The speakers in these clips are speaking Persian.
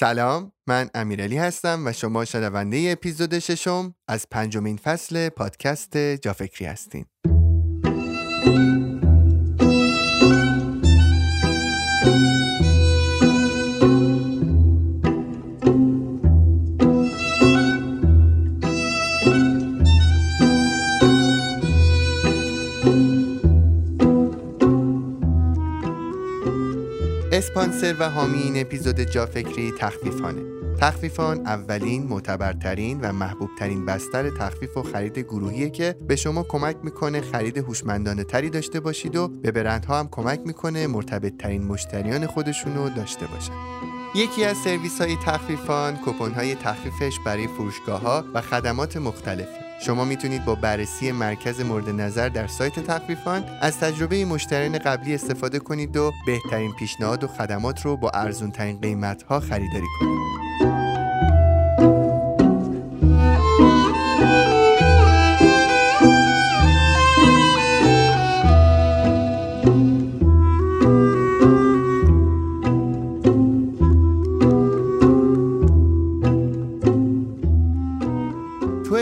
سلام من امیرعلی هستم و شما شنونده اپیزود ششم از پنجمین فصل پادکست جافکری هستین. اسپانسر و حامی این اپیزود جا فکری تخفیفانه. تخفیفان اولین معتبرترین و محبوبترین بستر تخفیف و خرید گروهیه که به شما کمک می‌کنه خرید هوشمندانه تری داشته باشید و به برندها هم کمک می‌کنه مرتبط ترین مشتریان خودشون رو داشته باشن. یکی از سرویس های تخفیفان کپون های تخفیفش برای فروشگاه ها و خدمات مختلفی. شما می‌تونید با بررسی مرکز مورد نظر در سایت تخفیفان از تجربه مشتریان قبلی استفاده کنید و بهترین پیشنهاد و خدمات رو با ارزون ترین قیمت ها خریداری کنید.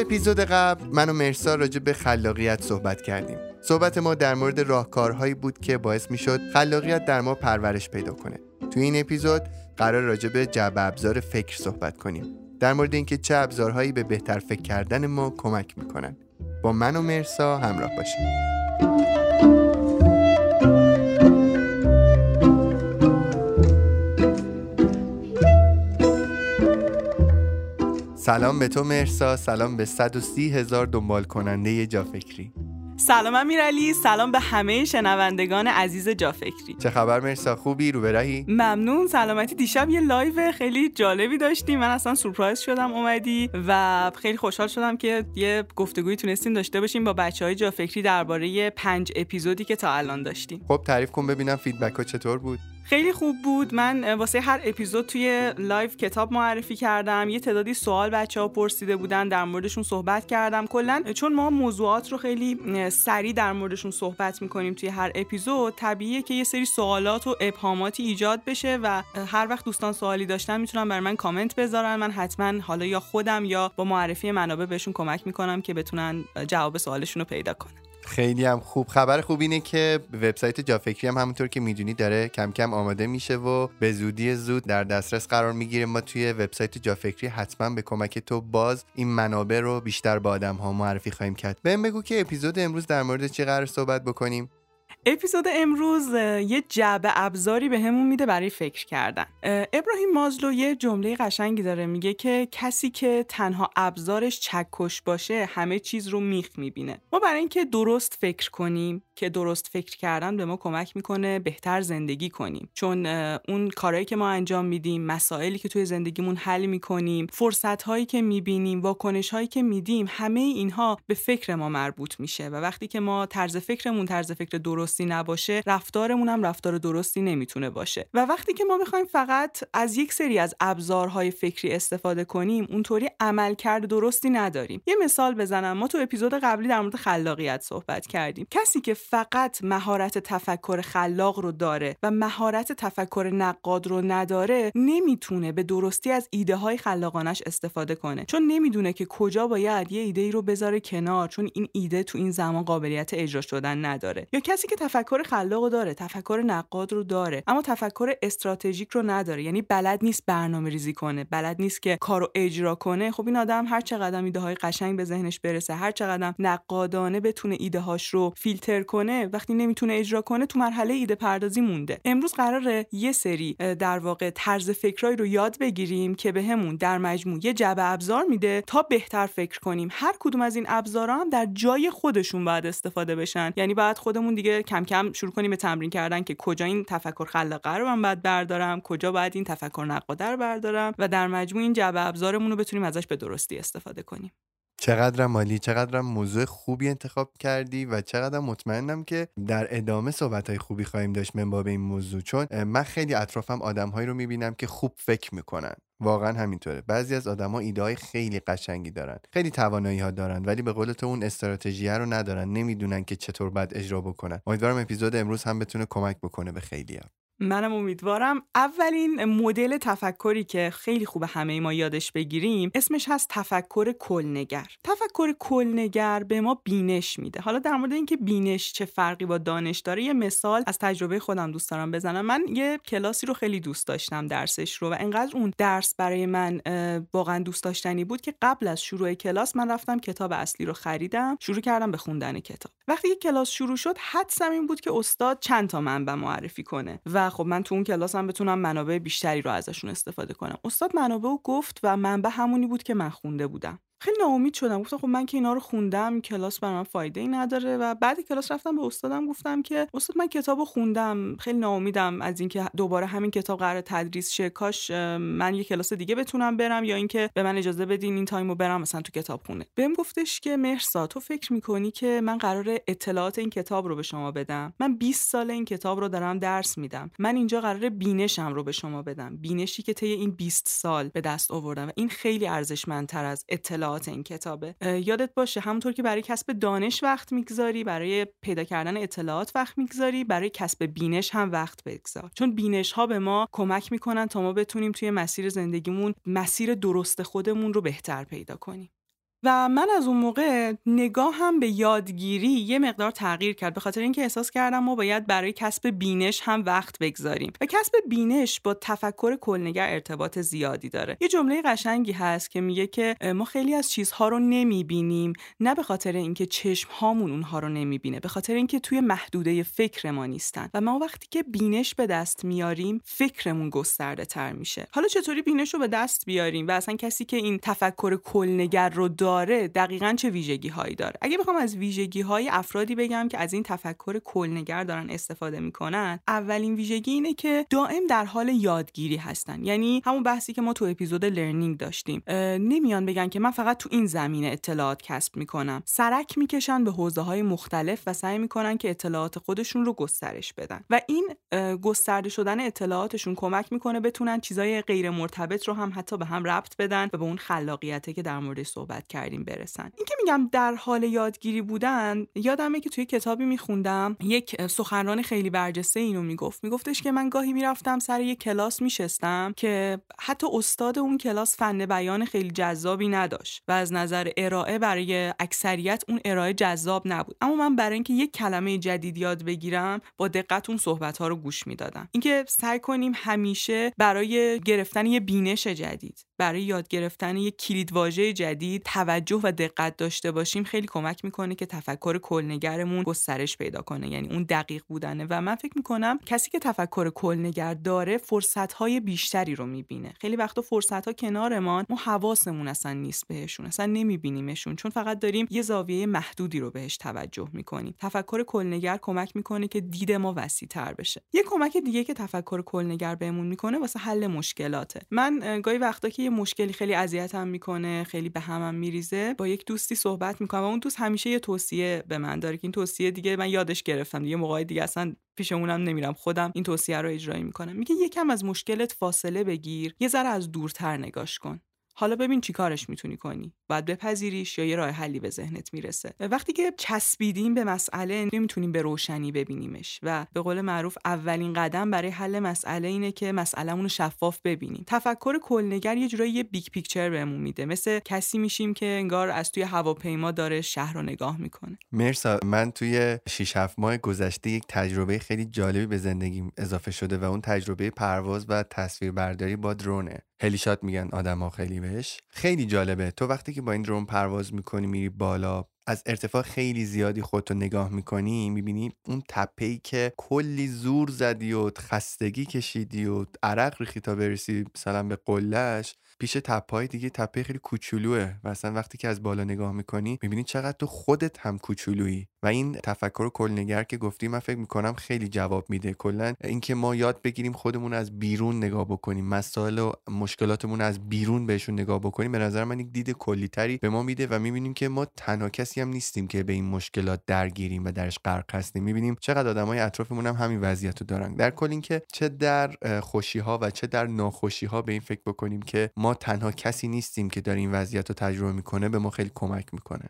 اپیزود قبل من و مرسا راجع به خلاقیت صحبت کردیم. صحبت ما در مورد راهکارهایی بود که باعث می‌شد خلاقیت در ما پرورش پیدا کنه. تو این اپیزود قرار راجع به جعبه ابزار فکر صحبت کنیم. در مورد اینکه چه ابزارهایی به بهتر فکر کردن ما کمک می‌کنن. با من و مرسا همراه باشید. سلام به تو مرسا سلام به 130 هزار دنبال کننده جافکری. سلام امیرعلی سلام به همه شنوندگان عزیز جافکری. چه خبر مرسا؟ خوبی؟ روبراهی؟ ممنون سلامتی. دیشب یه live خیلی جالبی داشتیم. من اصلا سورپرایز شدم اومدی و خیلی خوشحال شدم که یه گفتگویی تونستیم داشته باشیم با بچه های جافکری درباره پنج اپیزودی که تا الان داشتیم. خب تعریف کن ببینم feedback ها چطور بود؟ خیلی خوب بود. من واسه هر اپیزود توی live کتاب معرفی کردم. یه تعدادی سوال بچه ها پرسیده بودن در موردشون صحبت کردم. کلا چون ما موضوعات رو خیلی سریع در موردشون صحبت می‌کنیم توی هر اپیزود طبیعیه که یه سری سوالات و ابهاماتی ایجاد بشه و هر وقت دوستان سوالی داشتن می‌تونن بر من کامنت بذارن. من حتما حالا یا خودم یا با معرفی منابع بهشون کمک می‌کنم که بتونن جواب سوالشون رو پیدا کنن. خیلی هم خوب. خبر خوب اینه که وبسایت جافکری هم همونطور که می‌دونی داره کم کم آماده میشه و به زودی زود در دسترس قرار می‌گیره. ما توی وبسایت جافکری حتما به کمک تو باز این منابع رو بیشتر با آدم ها معرفی خواهیم کرد. بهم بگو که اپیزود امروز در مورد چی قرار صحبت بکنیم. اپیزود امروز یه جعبه ابزاری به همون میده برای فکر کردن. ابراهیم مازلو یه جمله قشنگی داره میگه که کسی که تنها ابزارش چکش باشه همه چیز رو میخ می‌بینه. ما برای اینکه درست فکر کنیم که درست فکر کردن به ما کمک می‌کنه بهتر زندگی کنیم. چون اون کارهایی که ما انجام میدیم مسائلی که توی زندگیمون حل می‌کنیم فرصت هایی که می‌بینیم واکنش هایی که میدیم همه اینها به فکر ما مربوط میشه و وقتی که ما طرز فکرمون طرز فکر درستی نباشه رفتارمون هم رفتار درستی نمی‌تونه باشه. و وقتی که ما بخوایم فقط از یک سری از ابزارهای فکری استفاده کنیم اونطوری عملکرد درستی نداریم. یه مثال بزنم. ما تو اپیزود قبلی در مورد خلاقیت صحبت کردیم. کسی که فقط مهارت تفکر خلاق رو داره و مهارت تفکر نقاد رو نداره نمی‌تونه به درستی از ایده های خلاقانش استفاده کنه. چون نمی‌دونه که کجا باید یه ایده ای رو بذاره کنار چون این ایده تو این زمان قابلیت اجرا شدن نداره. یا کسی که تفکر خلاق رو داره تفکر نقاد رو داره اما تفکر استراتژیک رو نداره. یعنی بلد نیست برنامه ریزی کنه بلد نیست که کارو اجرا کنه. خب این آدم هر چقدر ایده های قشنگ به ذهنش برسه هر چقدر نقادانه بتونه ایده هاش رو فیلتر کنه وقتی نمی‌تونه اجرا کنه تو مرحله ایده پردازی مونده. امروز قراره یه سری در واقع طرز فکرایی رو یاد بگیریم که بهمون به در مجموع یه جعبه ابزار میده تا بهتر فکر کنیم. هر کدوم از این ابزارا هم در جای خودشون باید استفاده بشن. یعنی بعد خودمون دیگه کم کم شروع کنیم به تمرین کردن که کجا این تفکر خلاقه رو من باید بردارم کجا باید این تفکر نقاده رو بردارم و در مجموع این جعبه ابزارمون رو بتونیم ازش به درستی استفاده کنیم. چقدر مالی چقدر موضوع خوبی انتخاب کردی و چقدر مطمئنم که در ادامه صحبت های خوبی خواهیم داشت من به این موضوع. چون من خیلی اطرافم آدمهایی رو می‌بینم که خوب فکر می‌کنن. واقعا همینطوره. بعضی از آدما ایده های خیلی قشنگی دارن. خیلی توانایی ها دارن ولی به قول تو اون استراتژی رو ندارن. نمی‌دونن که چطور باید اجرا بکنن. امیدوارم اپیزود امروز هم بتونه کمک بکنه به خیلی منم امیدوارم. اولین مدل تفکری که خیلی خوب همه ما یادش بگیریم اسمش هست تفکر کلنگر. تفکر کلنگر به ما بینش میده. حالا در مورد اینکه بینش چه فرقی با دانش داره یه مثال از تجربه خودم دوست دارم بزنم. من یه کلاسی رو خیلی دوست داشتم درسش رو و انقدر اون درس برای من واقعا دوست داشتنی بود که قبل از شروع کلاس من رفتم کتاب اصلی رو خریدم شروع کردم به خوندن کتاب. وقتی کلاس شروع شد حدسم این بود که استاد چند تا منبع معرفی کنه و خب من تو اون کلاسم بتونم منابع بیشتری رو ازشون استفاده کنم. استاد منابع رو گفت و منبع همونی بود که من خونده بودم. خیلی ناامید شدم. گفتم خب من که اینا رو خوندم کلاس برای من فایده ای نداره. و بعد کلاس رفتم به استادم گفتم که استاد من کتاب خوندم. خیلی ناامیدم از اینکه دوباره همین کتاب قرار تدریس شه. کاش من یه کلاس دیگه بتونم برم یا اینکه به من اجازه بدین این تایمو برم مثلا تو کتاب خونه. بهم گفتش که مرسا تو فکر می‌کنی که من قرار اطلاعات این کتاب رو به شما بدم؟ من 20 سال این کتاب رو دارم درس میدم. من اینجا قرار بینشم رو به شما بدم. بینشی که طی این 20 سال به دست آوردم. و این خیلی ارزشمندتر از اطلاعات این کتابه. یادت باشه همونطور که برای کسب دانش وقت می‌گذاری برای پیدا کردن اطلاعات وقت می‌گذاری برای کسب بینش هم وقت بگذار. چون بینش ها به ما کمک می‌کنن تا ما بتونیم توی مسیر زندگیمون مسیر درست خودمون رو بهتر پیدا کنیم. و من از اون موقع نگاه هم به یادگیری یه مقدار تغییر کرد. به خاطر اینکه احساس کردم ما باید برای کسب بینش هم وقت بگذاریم. و کسب بینش با تفکر کلنگر ارتباط زیادی داره. یه جمله قشنگی هست که میگه که ما خیلی از چیزها رو نمی‌بینیم. نه به خاطر اینکه چشم هامون اونها رو نمی‌بینه. به خاطر اینکه توی محدوده فکر ما نیستن. و ما وقتی که بینش به دست میاریم فکرمون گسترده تر میشه. حالا چطوری بینش رو به دست بیاریم؟ و اصلا کسی که این تفکر کلنگر رو داره دقیقا چه ویژگی هایی داره؟ اگه بخوام از ویژگی های افرادی بگم که از این تفکر کلنگر دارن استفاده می‌کنن اولین ویژگی اینه که دائم در حال یادگیری هستن. یعنی همون بحثی که ما تو اپیزود لرنینگ داشتیم. نمیان بگن که من فقط تو این زمینه اطلاعات کسب می‌کنم. سرک می‌کشن به حوزه های مختلف و سعی می‌کنن که اطلاعات خودشون رو گسترش بدن. و این گسترده شدن اطلاعاتشون کمک می‌کنه بتونن چیزای غیر مرتبط رو هم حتی به هم ربط بدن و به اون خلاقیته که در مورد صحبت کردیم برسن. این که میگم در حال یادگیری بودن یادمه که توی کتابی میخوندم یک سخنران خیلی برجسته اینو می‌گفت. میگفتش که من گاهی می‌رفتم سر یک کلاس میشستم که حتی استاد اون کلاس فن بیان خیلی جذابی نداشت و از نظر ارائه برای اکثریت اون ارائه جذاب نبود. اما من برای اینکه یک کلمه جدید یاد بگیرم با دقت اون صحبت ها رو گوش می‌دادم. اینکه سعی کنیم همیشه برای گرفتن یه بینش جدید برای یاد گرفتن یک کلیدواژه جدید توجه و دقت داشته باشیم خیلی کمک می‌کنه که تفکر کلنگرمون گسترش پیدا کنه. یعنی اون دقیق بودنه. و من فکر می‌کنم کسی که تفکر کلنگر داره فرصت های بیشتری رو می‌بینه. خیلی وقتا فرصت ها کنارمان ما حواسمون اصلا نیست بهشون. اصلا نمیبینیمشون. چون فقط داریم یه زاویه محدودی رو بهش توجه می‌کنیم. تفکر کلنگر کمک می‌کنه که دید ما وسیع تر بشه. یه کمک دیگه که تفکر کلنگر بهمون می‌کنه واسه حل مشکلاته. من گاهی وقتا که یه مشکلی خیلی اذیتم می‌کنه خیلی به همم میریزه. با یک دوستی صحبت می‌کنم و اون دوست همیشه یه توصیه به من داره که این توصیه دیگه من یادش گرفتم دیگه. موقعی دیگه اصلا پیشمونم نمیرم. خودم این توصیه رو اجرایی می‌کنم. میگه یکم از مشکلت فاصله بگیر. یه ذره از دورتر نگاش کن. حالا ببین چی کارش می‌تونی کنی. باید بپذیریش یا یه راه حلی به ذهنت می‌رسه. وقتی که چسبیدیم به مسئله نمی‌تونیم به روشنی ببینیمش. و به قول معروف اولین قدم برای حل مسئله اینه که مسئلهمون رو شفاف ببینیم. تفکر کلنگر یه جورایی یه big picture بهمون میده. مثل کسی میشیم که انگار از توی هواپیما داره شهر رو نگاه می‌کنه. مرسا من توی 6 7 ماه گذشته یک تجربه خیلی جالبی به زندگیم اضافه شده و اون تجربه پرواز و تصویربرداری با درونه. هلیشات میگن آدم خیلی بهش. خیلی جالبه. تو وقتی که با این درون پرواز می‌کنی میری بالا از ارتفاع خیلی زیادی خودتو نگاه می‌کنی می‌بینی اون تپه که کلی زور زدی و خستگی کشیدی و عرق ریخی تا برسی مثلا به قلش پیش تپای دیگه تپه خیلی کوچولوه و اصلا وقتی که از بالا نگاه می‌کنی می‌بینی چقدر تو خودت هم کوچولویی. و این تفکر کلنگر که گفتی من فکر می‌کنم خیلی جواب میده. کلا اینکه ما یاد بگیریم خودمون از بیرون نگاه بکنیم مسائل و مشکلاتمون از بیرون بهشون نگاه بکنیم به نظر من یک دید کلیتری به ما میده و می‌بینیم که ما تنها کسی هم نیستیم که به این مشکلات درگیریم و درش غرق هستیم. می‌بینیم چقدر آدمای اطرافمون هم همین وضعیت رو دارن. در کل اینکه چه در خوشی ها و چه در ناخوشی ها به این فکر بکنیم که ما تنها کسی نیستیم که در این وضعیت رو تجربه می‌کنه به ما خیلی کمک می‌کنه.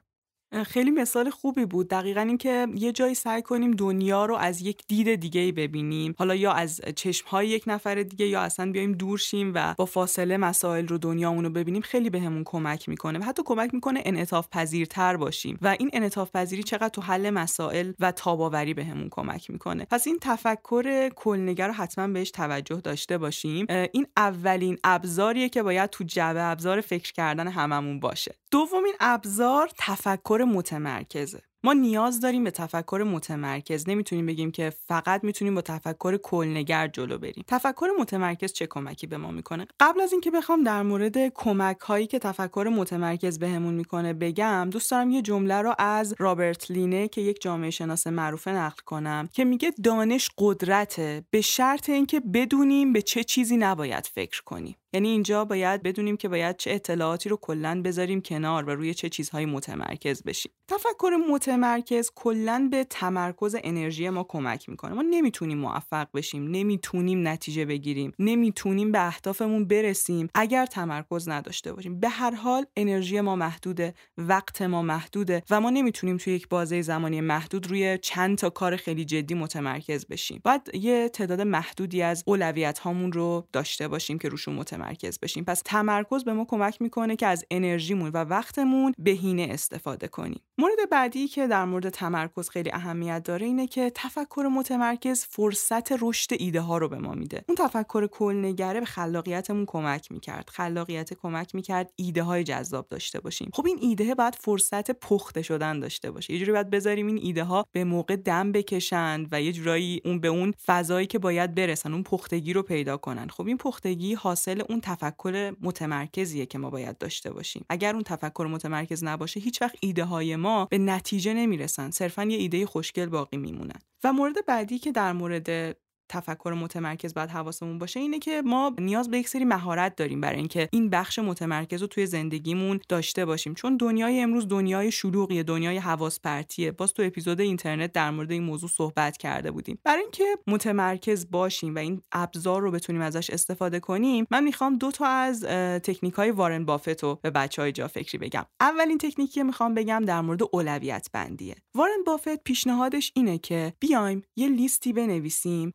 خیلی مثال خوبی بود. دقیقا اینکه یه جایی سعی کنیم دنیا رو از یک دید دیگه ای ببینیم. حالا یا از چشم های یک نفر دیگه یا اصلا بیایم دور شیم و با فاصله مسائل رو دنیامون رو ببینیم خیلی بهمون کمک می‌کنه و حتی کمک می‌کنه انعطاف پذیرتر باشیم و این انعطاف پذیری چقدر تو حل مسائل و تاباوری بهمون کمک می‌کنه. پس این تفکر کلنگر رو حتما بهش توجه داشته باشیم. این اولین ابزاریه که باید تو جبه ابزار فکر کردن هممون باشه. دومین ابزار تفکر متمرکزه. ما نیاز داریم به تفکر متمرکز. نمی‌تونیم بگیم که فقط می‌تونیم با تفکر کلنگر جلو بریم. تفکر متمرکز چه کمکی به ما می‌کنه؟ قبل از اینکه بخوام در مورد کمک هایی که تفکر متمرکز بهمون می‌کنه بگم دوست دارم یه جمله رو از رابرت لینه که یک جامعه شناس معروفه نقل کنم که میگه دانش قدرته به شرط اینکه بدونیم به چه چیزی نباید فکر کنیم. یعنی اینجا باید بدونیم که باید چه اطلاعاتی رو کلا بذاریم کنار و روی چه چیزهایی متمرکز بشیم. تفکر متمرکز کلا به تمرکز انرژی ما کمک می‌کنه. ما نمی‌تونیم موفق بشیم نمی‌تونیم نتیجه بگیریم نمی‌تونیم به اهدافمون برسیم اگر تمرکز نداشته باشیم. به هر حال انرژی ما محدوده وقت ما محدوده و ما نمی‌تونیم توی یک بازه زمانی محدود روی چند تا کار خیلی جدی متمرکز بشیم. باید یه تعداد محدودی از اولویت هامون رو داشته باشیم که روشون متمرکز متمرکز بشیم. پس تمرکز به ما کمک می‌کنه که از انرژیمون و وقتمون بهینه استفاده کنیم. مورد بعدی که در مورد تمرکز خیلی اهمیت داره اینه که تفکر متمرکز فرصت رشد ایده ها رو به ما میده. اون تفکر کلنگره به خلاقیتمون کمک می‌کرد. خلاقیت کمک می‌کرد ایده های جذاب داشته باشیم. خب این ایده باید فرصت پخته شدن داشته باشه. یه جوری باید بذاریم این ایده ها به موقع دم بکشند و یه جورایی اون به اون فضایی که باید برسن اون پختگی رو پیدا کنن. خب این پختگی حاصل اون تفکر متمرکزیه که ما باید داشته باشیم. اگر اون تفکر متمرکز نباشه هیچ وقت ایده های ما به نتیجه نمی‌رسن. صرفا یه ایده خوشگل باقی میمونن. و مورد بعدی که در مورد تفکر متمرکز باید حواسمون باشه اینه که ما نیاز به یک سری مهارت داریم برای اینکه این بخش متمرکز رو توی زندگیمون داشته باشیم. چون دنیای امروز دنیای شلوغیه دنیای حواس پرتیه باز تو اپیزود اینترنت در مورد این موضوع صحبت کرده بودیم. برای اینکه متمرکز باشیم و این ابزار رو بتونیم ازش استفاده کنیم من می‌خوام دو تا از تکنیک های وارن بافت رو به بچه های جا فکری بگم. اولین تکنیکی که می‌خوام بگم در مورد اولویت بندیه وارن بافت پیشنهادش اینه که بیایم یه لیستی بنویسیم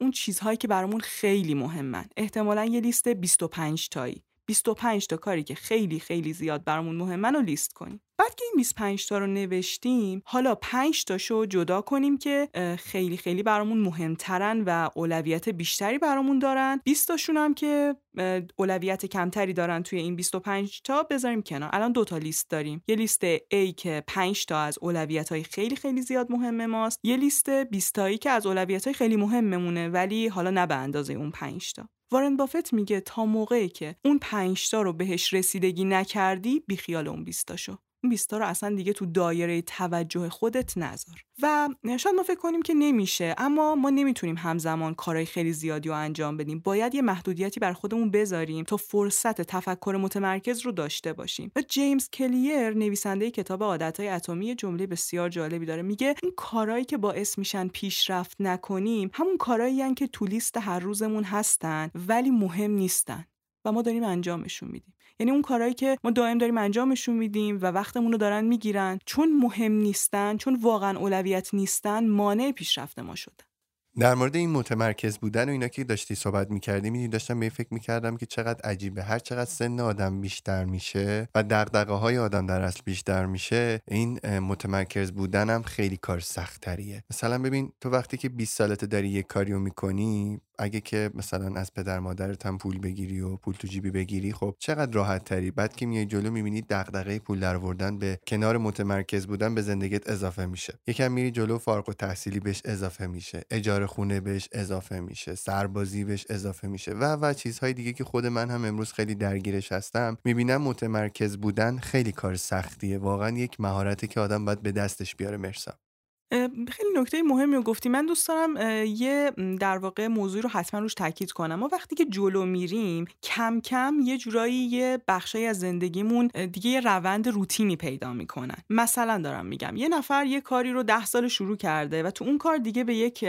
اون چیزهایی که برامون خیلی مهمن. احتمالا یه لیست 25 تایی. 25 تا کاری که خیلی خیلی زیاد برامون مهمن رو لیست کنیم. بعد که این 25 تا رو نوشتیم حالا 5 تاشو جدا کنیم که خیلی خیلی برامون مهمترن و اولویت بیشتری برامون دارن. 20 تاشون هم که اولویت کمتری دارن توی این 25 تا بذاریم کنار. الان دو تا لیست داریم. یه لیست A که 5 تا از اولویت های خیلی خیلی زیاد مهم ماست. یه لیست 20 تایی که از اولویت های خیلی مهممونه ولی حالا نه به اندازه اون 5 تا. وارن بافت میگه تا موقعی که اون 5 تا رو بهش رسیدگی نکردی بیخیال اون 20 تاشو. بیستا رو اصلا دیگه تو دایره توجه خودت نذار. و شاید ما فکر کنیم که نمیشه اما ما نمی‌تونیم همزمان کارهای خیلی زیادی رو انجام بدیم. باید یه محدودیتی بر خودمون بذاریم تا فرصت تفکر متمرکز رو داشته باشیم. و جیمز کلیر نویسنده کتاب عادتهای اتمی جمله بسیار جالبی داره. میگه این کارهایی که باعث میشن پیشرفت نکنیم همون کارهایی که تو لیست هر روزمون هستن ولی مهم نیستن. و ما داریم انجامشون میدیم. یعنی اون کارهایی که ما دائم داریم انجامشون میدیم و وقتمون رو دارن می‌گیرن چون مهم نیستن چون واقعا اولویت نیستن مانع پیشرفت ما شده. در مورد این متمرکز بودن و اینا که داشتی صحبت می‌کردی میدی داشتم به فکر می‌کردم که چقدر عجیبه. هر چقدر سن آدم بیشتر میشه و دقدقه های آدم در اصل بیشتر میشه این متمرکز بودن هم خیلی کار سختتریه. مثلا ببین تو وقتی که 20 سالته داری یه کاریو می‌کنی اگه که مثلا از پدر مادرت هم پول بگیری و پول تو جیبی بگیری خب چقدر راحت تری؟ بعد که میای جلو می‌بینی دغدغه پول در به کنار متمرکز بودن به زندگیت اضافه میشه. یکم میری جلو فارغ و تحصیلی بهش اضافه میشه. اجاره خونه بهش اضافه میشه. سربازی بهش اضافه میشه. و و چیزهای دیگه که خود من هم امروز خیلی درگیرش هستم. می‌بینم متمرکز بودن خیلی کار سختیه. واقعا یک مهارتی که آدم باید به دستش بیاره. مرسا. خیلی نکته مهمی رو گفتی. من دوست دارم یه در واقع موضوع رو حتما روش تاکید کنم. ما وقتی که جلو میریم کم کم یه جورایی یه بخشی از زندگیمون دیگه یه روند روتینی پیدا می‌کنن. مثلا دارم میگم یه نفر یه کاری رو ده سال شروع کرده و تو اون کار دیگه به یک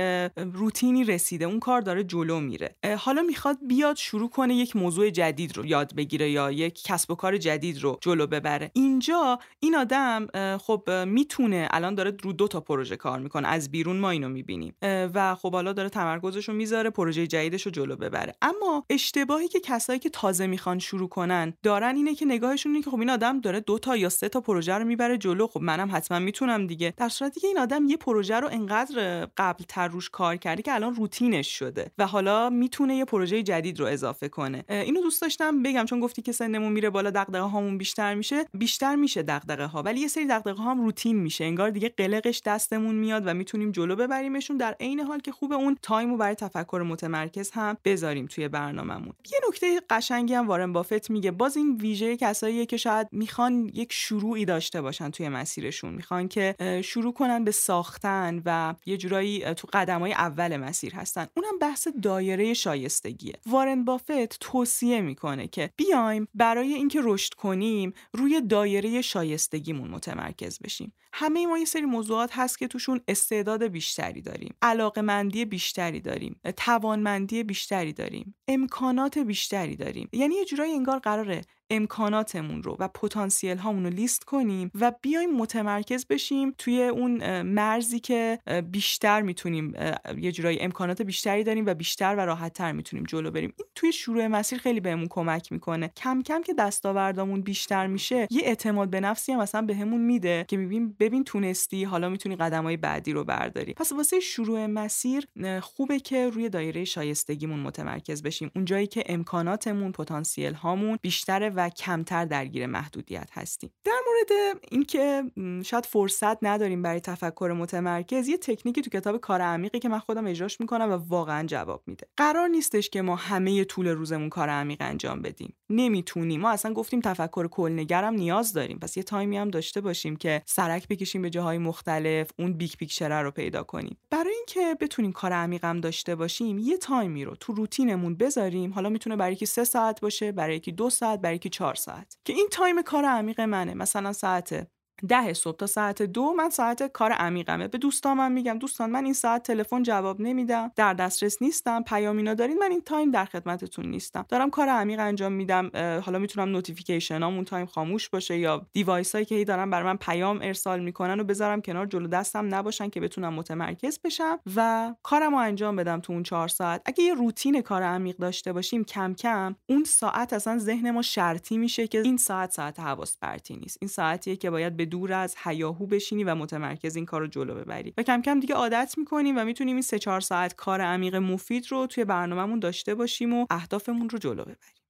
روتینی رسیده. اون کار داره جلو میره. حالا می‌خواد بیاد شروع کنه یک موضوع جدید رو یاد بگیره یا یک کسب و کار جدید رو جلو ببره. اینجا این آدم خب می‌تونه الان داره رو دو تا پروژه کار می‌کنه. از بیرون ما اینو می‌بینیم. و خب حالا داره تمرکزش رو می‌ذاره پروژه جدیدش رو جلو ببره. اما اشتباهی که کسایی که تازه می‌خوان شروع کنن دارن اینه که نگاهشون اینه که خب این آدم داره دو تا یا سه تا پروژه رو می‌بره جلو. خب منم حتما می‌تونم دیگه. در صورتی که این آدم یه پروژه رو انقدر قبل تر روش کار کرده که الان روتینش شده و حالا می‌تونه یه پروژه جدید رو اضافه کنه. اینو دوست داشتم بگم چون گفتی که سنمون میره بالا دغدغه هامون بیشتر میشه. بیشتر میشه دغدغه ها ولی یه سری دغدغه هم روتین میشه. انگار دیگه قلقش دستمون میاد و می‌تونیم جلو ببریمشون. در عین حال که خوب اون تایمو برای تفکر متمرکز هم بذاریم توی برنامهمون. یه نکته قشنگی هم وارن بافت میگه باز این ویژه کساییه که شاید می‌خوان یک شروعی داشته باشن توی مسیرشون. می‌خوان که شروع کنن به ساختن و یه جورایی تو قدمای اول مسیر هستن. اونم بحث دایره شایستگیه. وارن بافت توصیه می‌کنه که بیایم برای اینکه رشد کنیم روی دایره شایستگیمون متمرکز بشیم. همه ما یه سری موضوعات هست که توشون استعداد بیشتری داریم علاقه مندی بیشتری داریم توانمندی بیشتری داریم امکانات بیشتری داریم. یعنی یه جورایی انگار قراره امکاناتمون رو و پتانسیل هامون رو لیست کنیم و بیایم متمرکز بشیم توی اون مرزی که بیشتر می‌تونیم یه جورایی امکانات بیشتری داریم و بیشتر و راحتتر می‌تونیم جلو بریم. این توی شروع مسیر خیلی بهمون کمک می‌کنه. کم کم که دستاوردامون بیشتر میشه یه اعتماد به نفسی هم مثلا بهمون میده که میبین ببین تونستی حالا می‌تونی قدمای بعدی رو برداری. پس واسه شروع مسیر خوبه که روی دایره شایستگیمون متمرکز بشیم. اون جایی که امکاناتمون پتانسیل هامون بیشتره و کمتر درگیر محدودیت هستیم. در مورد اینکه شاید فرصت نداریم برای تفکر متمرکز یه تکنیکی تو کتاب کار عمیقی که من خودم اجراش می‌کنم و واقعا جواب میده. قرار نیستش که ما همه طول روزمون کار عمیق انجام بدیم. نمی‌تونیم. ما اصلا گفتیم تفکر کلنگرم نیاز داریم. پس یه time ی هم داشته باشیم که سرک بکشیم به جاهای مختلف اون big picture ه رو پیدا کنیم. برای اینکه بتونیم کار عمیقم داشته باشیم یه time ی رو تو روتینمون بذاریم. حالا می‌تونه برای یکی سه ساعت باشه برای یکی دو ساعت برای چهار ساعت. که این time کار عمیق منه. مثلا ساعت ده صبح تا ساعت دو من ساعت کار عمیقمه. به دوستان میگم دوستان من این ساعت تلفن جواب نمیدم در دسترس نیستم پیامی اینا دارین من این time در خدمتتون نیستم. دارم کار عمیق انجام میدم حالا می‌تونم notification اون time خاموش باشه یا device هایی که هی دارن برای من پیام ارسال می‌کنن و بذارم کنار جلو دستم نباشن که بتونم متمرکز بشم و کارمو انجام بدم تو اون چهار ساعت. اگه یه روتین کار عمیق داشته باشیم کم کم اون ساعت اصلا ذهن ما شرطی میشه که این ساعت ساعت حواس پرتی نیست. این ساعتیه که باید به دور از هیاهو بشینی و متمرکز این کار رو جلو ببری. و کم کم دیگه عادت می‌کنیم و می‌تونیم این سه چهار ساعت کار عمیق مفید رو توی برنامهمون داشته باشیم و اهدافمون رو جلو ببریم.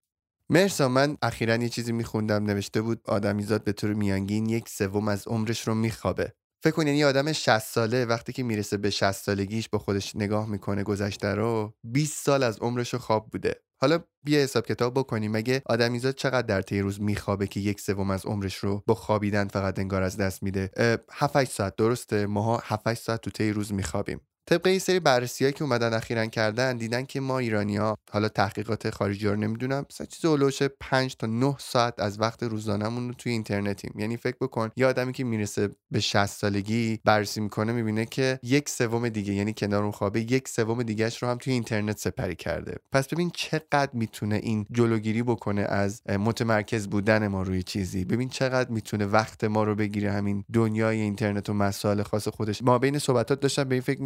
مرسا من اخیرا یه چیزی میخوندم نوشته بود آدمیزاد به طور میانگین یک سوم از عمرش رو میخوابه. فکر کن یعنی آدم 60 ساله وقتی که می‌رسه به 60 سالگیش با خودش نگاه می‌کنه گذشته رو 20 سال از عمرش رو خواب بوده. حالا بیا حساب کتاب بکنیم. مگه آدمیزاد چقدر در طی روز میخوابه که یک سوم از عمرش رو با خوابیدن فقط انگار از دست میده؟ 7 ساعت درسته؟ ماها 7 ساعت تو طی روز میخوابیم. طبق این سری بررسی که اومدن اخیرا کردن دیدن که ما ایرانیا حالا تحقیقات خارجی رو نمی‌دونم مثلا چیز اولوش 5 تا 9 ساعت از وقت روزانهمون رو توی اینترنتیم. یعنی فکر بکن یه آدمی که می‌رسه به 60 سالگی بررسی می‌کنه می‌بینه که یک سوم دیگه یعنی کنار اون خوابه یک سوم دیگهش رو هم توی اینترنت سپری کرده. پس ببین چقدر می‌تونه این جلوگیری بکنه از متمرکز بودن ما روی چیزی. ببین چقدر می‌تونه وقت ما رو بگیره همین دنیای اینترنت و مسائل خاص خودش. ما بین صحبتات داشتم به این فکر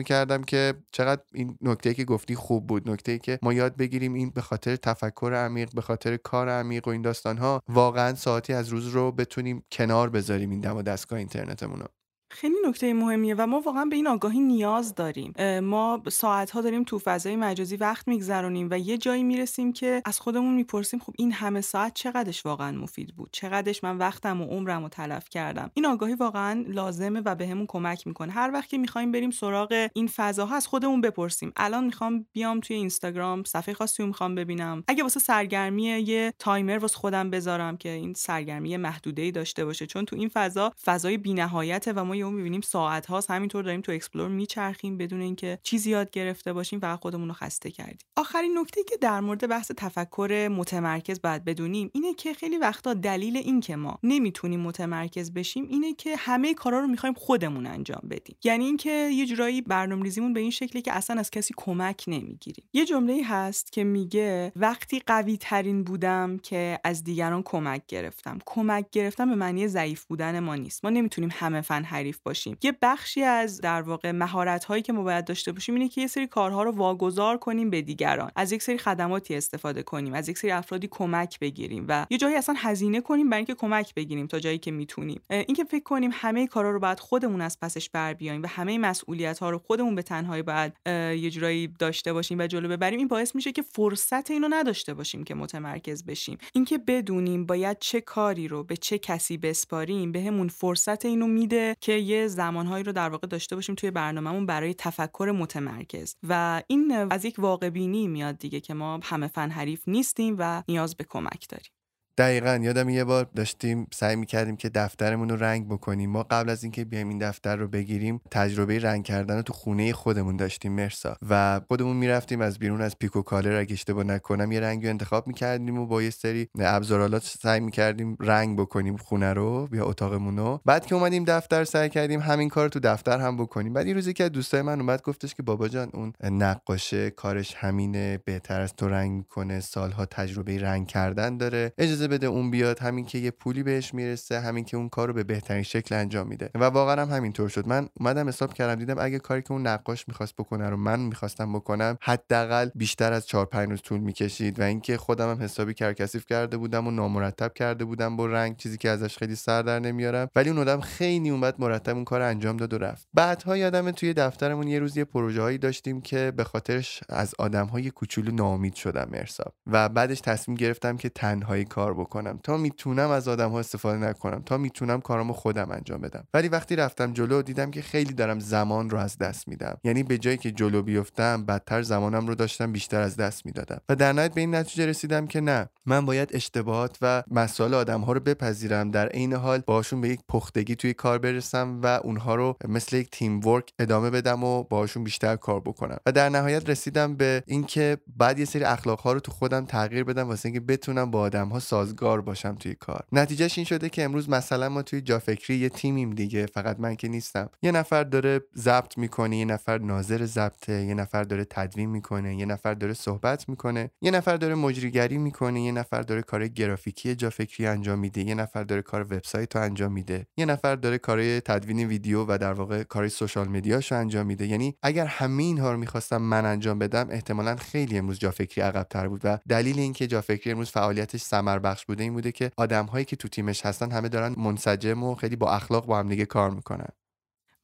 که چقدر این نکته که گفتی خوب بود. نکته که ما یاد بگیریم این به خاطر تفکر عمیق به خاطر کار عمیق و این داستان ها واقعا ساعتی از روز رو بتونیم کنار بذاریم این دم و دستگاه اینترنتمون رو. خیلی نکته مهمیه و ما واقعا به این آگاهی نیاز داریم. ما ساعت ها داریم تو فضای مجازی وقت میگذرونیم و یه جایی می‌رسیم که از خودمون می‌پرسیم خب این همه ساعت چقدرش واقعا مفید بود؟ چقدرش من وقتم و عمرم رو تلف کردم؟ این آگاهی واقعا لازمه و بهمون به کمک می‌کنه. هر وقت که می‌خوایم بریم سراغ این فضاها از خودمون بپرسیم. الان می‌خوام بیام توی اینستاگرام صفحه خاصی می‌خوام ببینم. اگه واسه سرگرمی یه timer واسه خودم بذارم که این سرگرمی محدوده ای داشته باشه چون تو این فضا فضای بی‌نهایته و ما یهو می‌بینیم ساعت هاست همینطور داریم تو explore میچرخیم بدون اینکه چیزی یاد گرفته باشیم فقط خودمون رو خسته کردیم. آخرین نکته که در مورد بحث تفکر متمرکز باید بدونیم اینه که خیلی وقتا دلیل این که ما نمی‌تونیم متمرکز بشیم اینه که همه کارا رو می‌خوایم خودمون انجام بدیم. یعنی اینکه یه جورایی برنامه‌ریزیمون به این شکلی که اصلا از کسی کمک نمی‌گیریم. یه جمله هست که میگه وقتی قوی ترین بودم که از دیگران کمک گرفتم. کمک گرفتم به معنی ضعیف بودن ما نیست. ما نمی‌تونیم همه فن حریف باشیم. یه بخشی از در واقع مهارت هایی که ما باید داشته باشیم اینه که یه سری کارها رو واگذار کنیم به دیگران. از یک سری خدماتی استفاده کنیم از یک سری افرادی کمک بگیریم و یه جایی اصلا هزینه کنیم برای اینکه کمک بگیریم تا جایی که می‌تونیم. اینکه فکر کنیم همه کارا رو باید خودمون از پسش بر بیایم و همه مسئولیت ها رو خودمون به تنهایی باید یه جورایی داشته باشیم و جلو ببریم این باعث میشه که فرصت اینو نداشته باشیم که متمرکز بشیم. اینکه بدونیم باید چه کاری رو به چه کسی بسپاریم بهمون فرصت اینو میده که یه زمانهایی رو در واقع داشته باشیم توی برنامهمون برای تفکر متمرکز. و این از یک واقع بینی میاد دیگه که ما همه فن حریف نیستیم و نیاز به کمک داریم. دقیقا یادم یه بار داشتیم سعی می‌کردیم که دفترمون رو رنگ بکنیم. ما قبل از اینکه بیایم این دفتر رو بگیریم تجربه رنگ کردن رو تو خونه خودمون داشتیم مرسا. و خودمون می‌رفتیم از بیرون از پیکو کالر اگه اشتباه نکنم یه رنگی انتخاب می‌کردیم و با یه سری ابزارآلات سعی می‌کردیم رنگ بکنیم خونه رو یا اتاقمون رو. بعد که اومدیم دفتر سعی کردیم همین کار تو دفتر هم بکنیم. بعد این روزی که دوستای من اومد گفتش که بابا جان اون نقاشه کارش همینه بهتر از تو رنگ می‌کنه سالها تجربه رنگ کردن داره. اجازه بده اون بیاد همین که یه پولی بهش می‌رسه همین که اون کارو به بهترین شکل انجام میده. و واقعا هم همینطور شد. من اومدم حساب کردم دیدم اگه کاری که اون نقاش می‌خواست بکنه رو من می‌خواستم بکنم حداقل بیشتر از 4 5 روز طول می‌کشید. و اینکه خودم هم حسابی کرکسیف کرده بودم و نامرتب کرده بودم با رنگ چیزی که ازش خیلی سر در نمیارم. ولی اون آدم خیلی اومد مرتب اون کار انجام داد و رفت. بعدها یادم توی دفترمون یه روز یه پروژه هایی داشتیم که به خاطرش از آدم های کوچولو ناامید شدم مرسا. و بعدش تصمیم گرفتم که تنهایی کار بکنم. تا می‌تونم از آدم ها استفاده نکنم. تا می‌تونم کارامو خودم انجام بدم. ولی وقتی رفتم جلو دیدم که خیلی دارم زمان رو از دست میدم. یعنی به جایی که جلو بیفتم بدتر زمانم رو داشتم بیشتر از دست می‌دادم. و در نهایت به این نتیجه رسیدم که نه. من باید اشتباهات و مسائل آدم ها رو بپذیرم. در عین حال باشون به یک پختگی توی کار برسم و اونها رو مثل یک تیم ورک ادامه بدم و باشون بیشتر کار بکنم. و در نهایت رسیدم به اینکه بعد یه سری اخلاق ها رو تو خودم تغییر بدم واسه اینکه بتونم با آدم ها سازگار باشم توی کار. نتیجهش این شده که امروز مثلا ما توی جافکری یه تیمیم دیگه فقط من که نیستم. یه نفر داره ضبط می‌کنه یه نفر ناظر ضبطه یه نفر داره تدوین می‌کنه یه نفر داره صحبت می‌کنه یه نفر داره مجریگری می‌کنه یه نفر داره کار گرافیکی جافکری انجام میده یه نفر داره کار وبسایت رو انجام میده یه نفر داره کار تدوین ویدیو و در واقع کار سوشال مدیاشو انجام میده. یعنی اگر همه اینها رو می‌خواستم من انجام بدم احتمالا خیلی امروز جافکری عقبتر بود و دلیل اینکه جافکری امروز فعالیتش ثمر بخش بوده این بوده که آدم هایی که تو تیمش هستن همه دارن منسجم و خیلی با اخلاق با هم دیگه کار می‌کنن.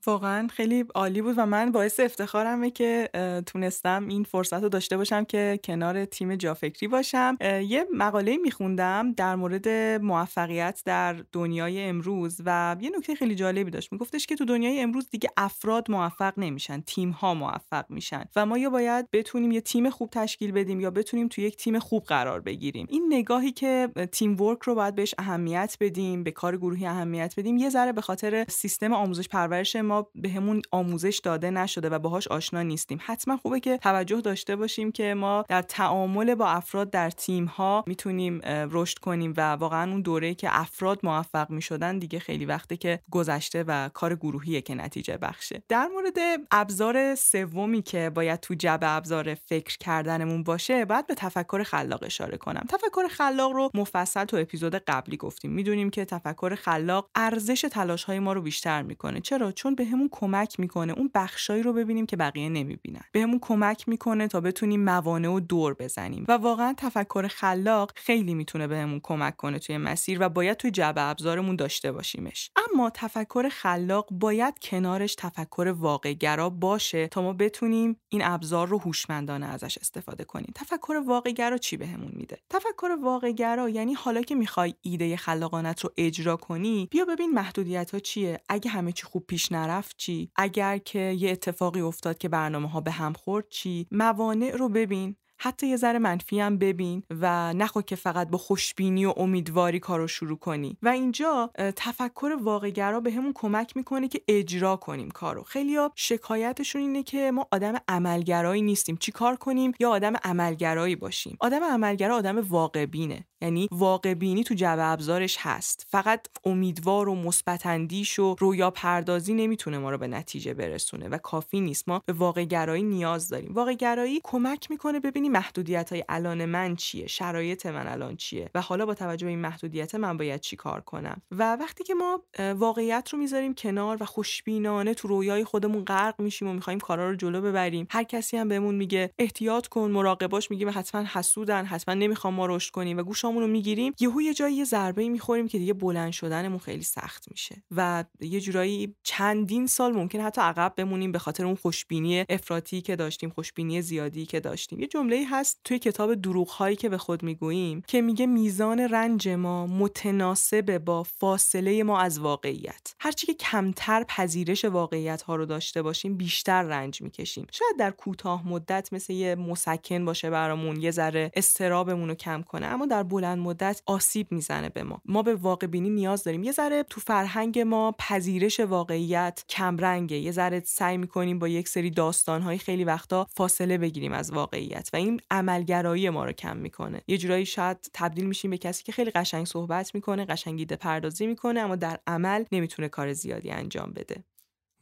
واقعا خیلی عالی بود و من باعث افتخارمه که تونستم این فرصت رو داشته باشم که کنار تیم جافکری باشم. یه مقاله میخوندم در مورد موفقیت در دنیای امروز و یه نکته خیلی جالبی داشت. میگفتش که تو دنیای امروز دیگه افراد موفق نمیشن تیم ها موفق میشن و ما یا باید بتونیم یه تیم خوب تشکیل بدیم یا بتونیم تو یک تیم خوب قرار بگیریم. این نگاهی که تیم ورک رو باید بهش اهمیت بدیم به کار گروهی اهمیت بدیم یه ذره به خاطر سیستم آموزش پرورش ما بهمون آموزش داده نشده و باهاش آشنا نیستیم. حتما خوبه که توجه داشته باشیم که ما در تعامل با افراد در تیم ها می‌تونیم رشد کنیم و واقعا اون دوره که افراد موفق می‌شدن دیگه خیلی وقته که گذشته و کار گروهیه که نتیجه بخشه. در مورد ابزار سومی که باید تو جبه ابزار فکر کردنمون باشه باید به تفکر خلاق اشاره کنم. تفکر خلاق رو مفصل تو اپیزود قبلی گفتیم. می‌دونیم که تفکر خلاق ارزش تلاش های ما رو بیشتر می‌کنه. چرا؟ چون بهمون کمک می‌کنه اون بخشایی رو ببینیم که بقیه نمی‌بینن. بهمون کمک می‌کنه تا بتونیم موانع و دور بزنیم. و واقعا تفکر خلاق خیلی می‌تونه بهمون کمک کنه توی مسیر و باید توی جبه ابزارمون داشته باشیمش. اما تفکر خلاق باید کنارش تفکر واقعگرا باشه تا ما بتونیم این ابزار رو هوشمندانه ازش استفاده کنیم. تفکر واقعگرا چی بهمون میده؟ تفکر واقعگرا یعنی حالا که می‌خوای ایده خلاقانت رو اجرا کنی بیا ببین محدودیت ها چیه. اگه همه چی خوب پیش نرفت چی؟ اگر که یه اتفاقی افتاد که برنامه ها به هم خورد چی؟ موانع رو ببین. حتی یه ذره منفی هم ببین و نخوا که فقط با خوشبینی و امیدواری کارو شروع کنی. و اینجا تفکر واقعگرا به همون کمک می‌کنه که اجرا کنیم کارو. خیلیا شکایتشون اینه که ما آدم عملگرایی نیستیم. چی کار کنیم؟ یا آدم عملگرایی باشیم. آدم عملگرا آدم واقع بینه یعنی واقع بینی تو جو ابزارش هست. فقط امیدوار و مثبت و رویا پردازی نمی‌تونه ما رو به نتیجه برسونه و کافی نیست. ما به واقع گرایی نیاز داریم. واقع گرایی کمک می‌کنه ببینی محدودیت های الان من چیه؟ شرایط من الان چیه؟ و حالا با توجه به این محدودیت من باید چی کار کنم؟ و وقتی که ما واقعیت رو می‌ذاریم کنار و خوشبینانه تو رویای خودمون غرق میشیم و می‌خوایم کارا رو جلو ببریم هر کسی هم بهمون میگه احتیاط کن مراقباش میگیم حتما حسودن حتما نمی‌خوام ما رشد کنیم و گوشامون رو می‌گیریم یهو یه جایی یه ضربه می‌خوریم که دیگه بلند شدنمون خیلی سخت میشه و یه جورایی چندین سال ممکن حتی عقب بمونیم به خاطر اون خوشبینی افراطی که داشتیم خوشبینی زیادی که داشتیم. یه جمله هست توی کتاب دروغ هایی که به خود می‌گوییم که میگه میزان رنج ما متناسب با فاصله ما از واقعیت. هرچی که کمتر پذیرش واقعیت ها رو داشته باشیم بیشتر رنج می‌کشیم. شاید در کوتاه مدت مثل یه مسکن باشه برامون یه ذره استرابمون رو کم کنه اما در بلند مدت آسیب می‌زنه به ما. ما به واقع بینی نیاز داریم. یه ذره تو فرهنگ ما پذیرش واقعیت کمرنگه. یه ذره سعی می‌کنیم با یک سری داستانهای خیلی وقتا فاصله بگیریم از واقعیت. و این عملگرایی ما رو کم می‌کنه. یه جورایی شاید تبدیل میشیم به کسی که خیلی قشنگ صحبت می‌کنه قشنگ ایده پردازی می‌کنه اما در عمل نمی‌تونه کار زیادی انجام بده.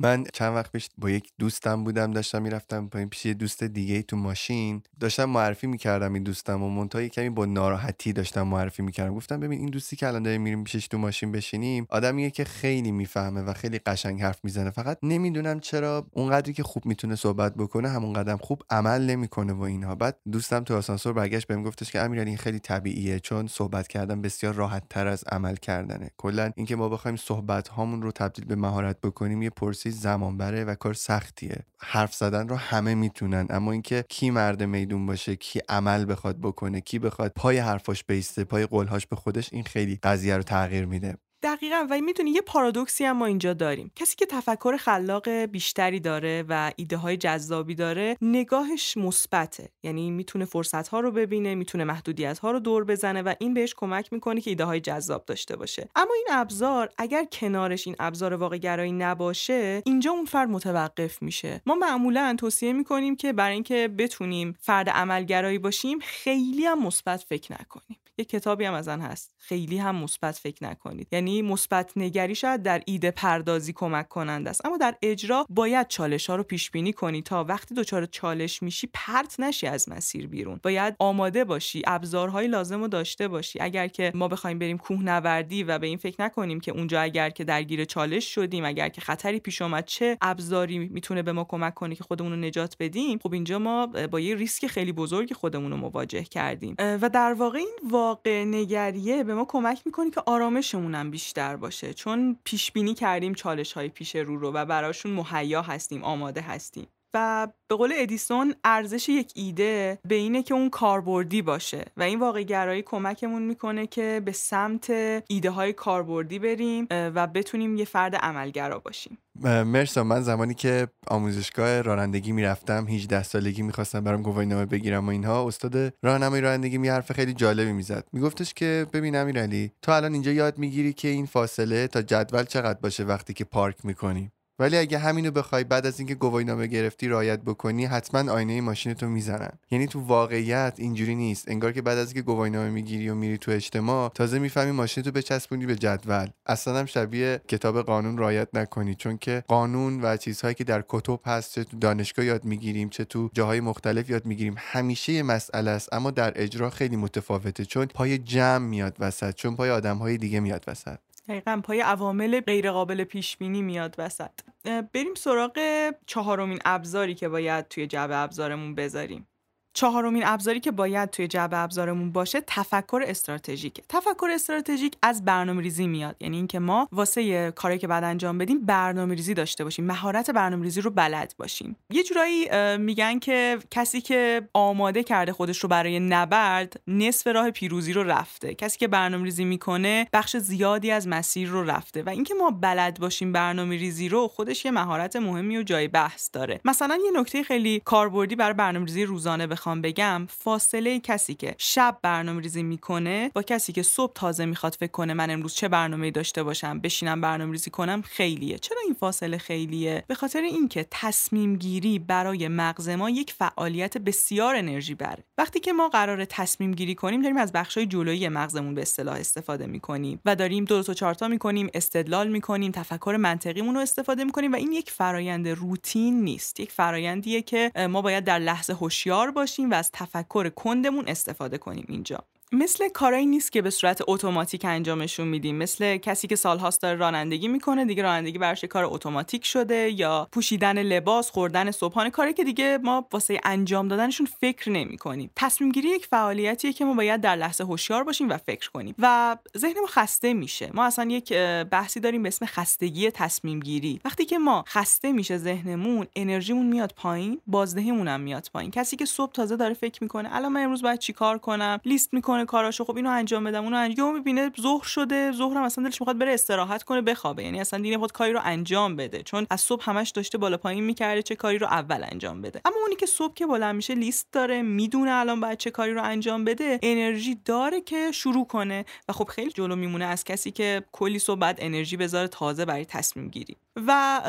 من چند وقت پیش با یک دوستم بودم داشتم می‌رفتم پایین پیش یه دوست دیگه تو ماشین. داشتم معرفی می‌کردم این دوستم و منتها کمی با ناراحتی داشتم معرفی می‌کردم. گفتم ببین این دوستی که الان داریم میریم پیشش تو ماشین بشینیم آدمیه که خیلی می‌فهمه و خیلی قشنگ حرف می‌زنه. فقط نمی‌دونم چرا اونقدری که خوب می‌تونه صحبت بکنه همون قدم خوب عمل نمی‌کنه و اینها. بعد دوستم تو آسانسور برگشت بهم گفتش که امیرعلی این خیلی طبیعیه چون صحبت کردن بسیار راحت تر از عمل کردنه. کلا اینکه ما بخوایم صحبت هامون رو تبدیل به مهارت بکنیم یه پرسی زمان بره و کار سختیه. حرف زدن رو همه می‌تونن اما اینکه کی مرد میدون باشه کی عمل بخواد بکنه کی بخواد پای حرفاش بیسته پای قولهاش به خودش این خیلی قضیه رو تغییر میده. دقیقا. و می‌تونی یه پارادوکسی هم ما اینجا داریم. کسی که تفکر خلاق بیشتری داره و ایده های جذابی داره نگاهش مثبته. یعنی می‌تونه فرصت ها رو ببینه می‌تونه محدودیت ها رو دور بزنه و این بهش کمک می‌کنه که ایده های جذاب داشته باشه. اما این ابزار اگر کنارش این ابزار واقع گرایی نباشه اینجا اون فرد متوقف میشه. ما معمولا توصیه می‌کنیم که برای اینکه بتونیم فرد عملگرایی باشیم خیلی هم مثبت فکر نکنیم. یه کتابی هم از آن هست. خیلی هم مثبت فکر نکنید. یعنی مثبت نگری شاید در ایده پردازی کمک کننده است. اما در اجرا باید چالش ها رو پیش بینی کنی تا وقتی دچار چالش میشی پرت نشی از مسیر بیرون. باید آماده باشی ابزارهای لازم رو داشته باشی. اگر که ما بخوایم بریم کوهنوردی و به این فکر نکنیم که اونجا اگر که درگیر چالش شدیم اگر که خطری پیش آمد چه ابزاری می‌تونه به ما کمک کنه که خودمون رو نجات بدیم خب اینجا ما با یه ریسک خیلی بزرگی خودمون رو مواجه کردیم. و در واقع این واقع نگریه به ما کمک می‌کنه که آرامشمون هم بیشتر باشه. چون پیش بینی کردیم چالش های پیش رو رو و براشون مهیا هستیم آماده هستیم. و به قول ادیسون ارزش یک ایده به اینه که اون کاربردی باشه و این واقع گرایی کمکمون می‌کنه که به سمت ایده های کاربردی بریم و بتونیم یه فرد عملگرا باشیم. مرسا من زمانی که آموزشگاه رانندگی می‌رفتم 18 سالگی می‌خواستم برام گواهینامه بگیرم و اینها استاد راهنمای رانندگی می حرف خیلی جالبی می‌زد. میگفتش که ببین امیرعلی تو الان اینجا یاد می‌گیری که این فاصله تا جدول چقدر باشه وقتی که پارک می‌کنی؟ ولی اگه همینو بخوای بعد از اینکه گواهینامه گرفتی رعایت بکنی حتما آینه ماشینتو می‌زنن. یعنی تو واقعیت اینجوری نیست. انگار که بعد از اینکه گواهینامه می‌گیری و میری تو اجتماع تازه می‌فهمی ماشینتو بچسبونی به جدول. اصلا هم شبیه کتاب قانون رعایت نکنی. چون که قانون و چیزهایی که در کتب هست چه تو دانشگاه یاد می‌گیریم چه تو جاهای مختلف یاد می‌گیریم همیشه مسئله است. اما در اجرا خیلی متفاوته. چون پای جمع میاد وسط. چون پای آدمهای دیگه میاد وسط. دقیقا پای عوامل غیرقابل پیش بینی میاد وسط. بریم سراغ چهارمین ابزاری که باید توی جعبه ابزارمون بذاریم. چهارمین ابزاری که باید توی جعبه ابزارمون باشه تفکر استراتژیک تفکر استراتژیک از برنامه ریزی میاد. یعنی اینکه ما واسه کاری که بعد انجام بدیم برنامه ریزی داشته باشیم مهارت برنامه ریزی رو بلد باشیم. یه جورایی میگن که کسی که آماده کرده خودش رو برای نبرد نصف راه پیروزی رو رفته. کسی که برنامه ریزی می‌کنه بخش زیادی از مسیر رو رفته. و اینکه ما بلد باشیم برنامه ریزی رو خودش یه مهارت مهمی و جای بحث داره. مثلا یه نکته خیلی کاربردی برای برنامه ریزی روزانه بخوام بگم فاصله کسی که شب برنامه ریزی می‌کنه با کسی که صبح تازه می‌خواد فکر کنه من امروز چه برنامه داشته باشم بشینم برنامه ریزی کنم خیلیه. چرا این فاصله خیلیه؟ به خاطر اینکه تصمیم گیری برای مغز ما یک فعالیت بسیار انرژی بره. وقتی که ما قرار تصمیم گیری کنیم داریم از بخشای جلویی مغزمون به اصطلاح استفاده می‌کنیم و داریم درست و چارتا می‌کنیم استدلال می‌کنیم تفکر منطقیمون رو استفاده می‌کنیم و این یک فرایند روتین نیست. یک فرایندیه که ما باید در لحظه هوشیار باشیم و از تفکر کندمون استفاده کنیم اینجا. مثل کارایی نیست که به صورت اتوماتیک انجامشون میدیم. مثل کسی که سالهاست داره رانندگی می‌کنه دیگه رانندگی براش کار اتوماتیک شده یا پوشیدن لباس خوردن صبحانه کاری که دیگه ما واسه انجام دادنشون فکر نمی کنیم تصمیم گیری یک فعالیتیه که ما باید در لحظه هوشیار باشیم و فکر کنیم و ذهن ما خسته میشه. ما اصلا یک بحثی داریم به اسم خستگی تصمیم گیری وقتی که ما خسته میشه ذهنمون انرژیمون میاد پایین بازدهیمون هم میاد پایین. کسی که صبح تازه داره فکر می‌کنه الان من امروز باید چیکار کنم لیست می‌کنه می‌کنه کاراشو خب اینو انجام بدم اونو انجام می‌بینه ظهر شده ظهرم اصلا دلش می‌خواد بره استراحت کنه بخوابه. یعنی اصلا دیگه خود کاری رو انجام بده. چون از صبح همش داشته بالا پایین می‌کرده چه کاری رو اول انجام بده. اما اونی که صبح که بالا میشه لیست داره می‌دونه الان باید چه کاری رو انجام بده انرژی داره که شروع کنه. و خب خیلی جلو میمونه از کسی که کلی صبح بعد انرژی بذاره تازه برای تصمیم گیری. و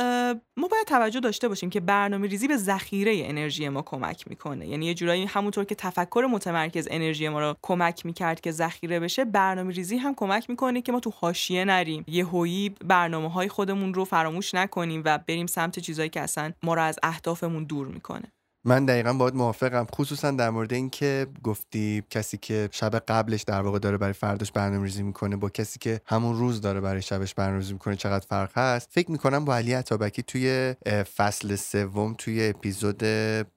ما باید توجه داشته باشیم که برنامه ریزی به ذخیره انرژی ما کمک می‌کنه. یعنی یه جورایی همونطور که تفکر متمرکز انرژی ما رو کمک می‌کرد که ذخیره بشه برنامه ریزی هم کمک می‌کنه که ما تو حاشیه نریم. یه هویی برنامه های خودمون رو فراموش نکنیم و بریم سمت چیزایی که اصلا ما رو از اهدافمون دور می‌کنه. من دقیقا باید موافقم. خصوصا در مورد اینکه گفتی کسی که شب قبلش در واقع داره برای فرداش برنامه ریزی می‌کنه با کسی که همون روز داره برای شبش برنامه ریزی می‌کنه چقدر فرق هست؟ فکر می‌کنم با علی عطابکی توی فصل سوم توی اپیزود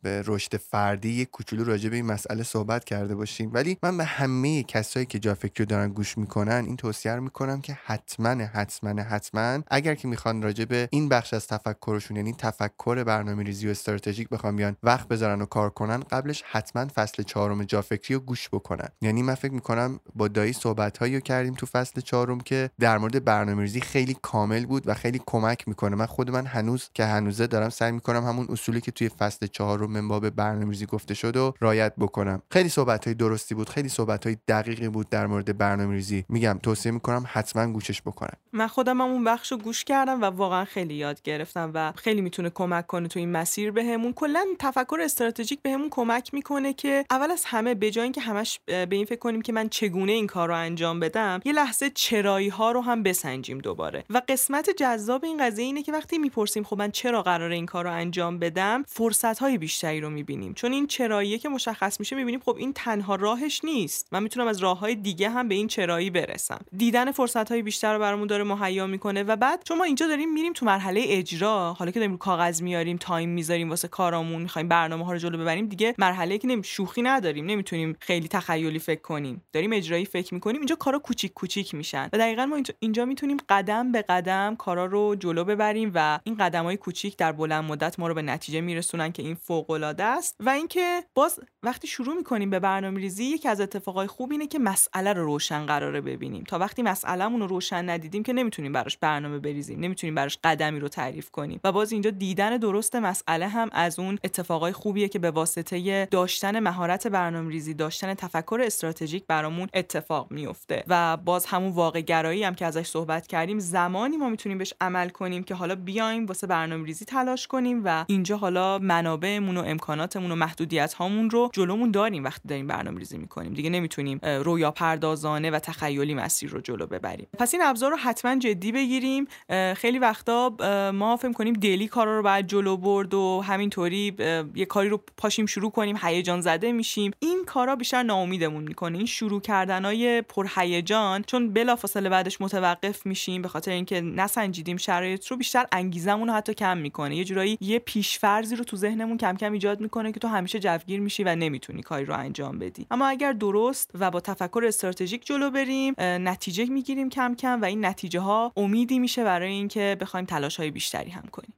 رشد فردی یک کوچولو راجع به این مسئله صحبت کرده باشیم. ولی من به همه کسایی که جا فکری دارن گوش می‌کنن این توصیه رو می‌کنم که حتما حتما حتما اگر که می‌خوان راجع به این بخش از تفکرشون یعنی تفکر برنامه ریزی و استراتژیک بخوام بیان وقت بذارن و کار کنن قبلش حتما فصل چهارم جافکری رو گوش بکنن. یعنی من فکر می‌کنم با دایی صحبت هایی کردیم تو فصل چهارم که در مورد برنامه‌ریزی خیلی کامل بود و خیلی کمک می‌کنه. من خود من هنوز که هنوزه دارم سعی می‌کنم همون اصولی که توی فصل چهارم من باب برنامه‌ریزی گفته شد و رایت بکنم. خیلی صحبت های درستی بود خیلی صحبت های دقیقی بود در مورد برنامه‌ریزی. میگم توصیه می‌کنم حتما گوشش بکنن. من خودم هم اون بخش رو گوش کردم و واقعا خیلی یاد گرفتم و خیلی می‌تونه کمک کنه تو این مسیر بهمون. کلا تفکر استراتژیک بهمون کمک می‌کنه که اول از همه به جای اینکه همش به این فکر کنیم که من چگونه این کار رو انجام بدم یه لحظه چرایی ها رو هم بسنجیم دوباره. و قسمت جذاب این قضیه اینه که وقتی می‌پرسیم خب من چرا قراره این کار رو انجام بدم فرصت های بیشتری رو می‌بینیم. چون این چراییه که مشخص میشه می‌بینیم خب این تنها راهش نیست. من می‌تونم از راه های دیگه هم به این چرایی برسم. دیدن فرصت های بیشتر رو برامون داره مهیا می‌کنه و بعد چون ما اینجا داریم میریم تو مرحله اجرا. حالا که داریم کاغذ میاریم time می‌ذاریم واسه کارامون می‌خوایم برنامه ها رو جلو ببریم دیگه مرحله که نمی شوخی نداریم نمی‌تونیم خیلی تخیلی فکر کنیم. داریم اجرایی فکر می‌کنیم اینجا کارا کوچیک کوچیک میشن. و دقیقا ما اینجا می‌تونیم قدم به قدم کارا رو جلو ببریم و این قدم های کوچیک در بلند مدت ما رو به نتیجه میرسونن که این فوق العاده است. و اینکه باز وقتی شروع می‌کنیم به برنامه ریزی یکی از اتفاقای خوب اینه که مسئله رو روشن قراره ببینیم. تا وقتی مسئلهمون رو روشن ندیدیم که نمی‌تونیم براش برنامه بریزیم نمی‌تونیم براش قدمی رو تعریف کنیم. و باز اینجا دیدن درست مسئله هم از اون اتفاقای خوبیه که به واسطه داشتن مهارت برنامه‌ریزی داشتن تفکر استراتژیک برامون اتفاق میفته و باز همون واقع گرایی هم که ازش صحبت کردیم زمانی ما می‌تونیم بهش عمل کنیم که حالا بیایم واسه برنامه‌ریزی تلاش کنیم و اینجا حالا منابعمون و امکاناتمون و محدودیت هامون رو جلومون داریم وقتی داریم برنامه‌ریزی می‌کنیم. دیگه نمی‌تونیم رویا پردازانه و تخیلی مسیر رو جلو ببریم. پس این ابزار رو حتما جدی بگیریم. خیلی وقتا ما فکر کنیم دلی کارا رو بعد جلو برد و همینطوری یه کاری رو پاشیم شروع کنیم هیجان زده میشیم. این کارا بیشتر ناامیدمون می‌کنه. این شروع کردنای پرهیجان چون بلافاصله بعدش متوقف میشیم به خاطر اینکه نسنجیدیم شرایط رو بیشتر انگیزمون رو حتی کم می‌کنه. یه جورایی یه پیشفرضی رو تو ذهنمون کم کم ایجاد می‌کنه که تو همیشه جوگیر میشی و نمی‌تونی کاری رو انجام بدی. اما اگر درست و با تفکر استراتژیک جلو بریم نتیجه می‌گیریم کم کم و این نتیجه ها امیدی میشه برای اینکه بخوایم تلاش های بیشتری هم کنیم.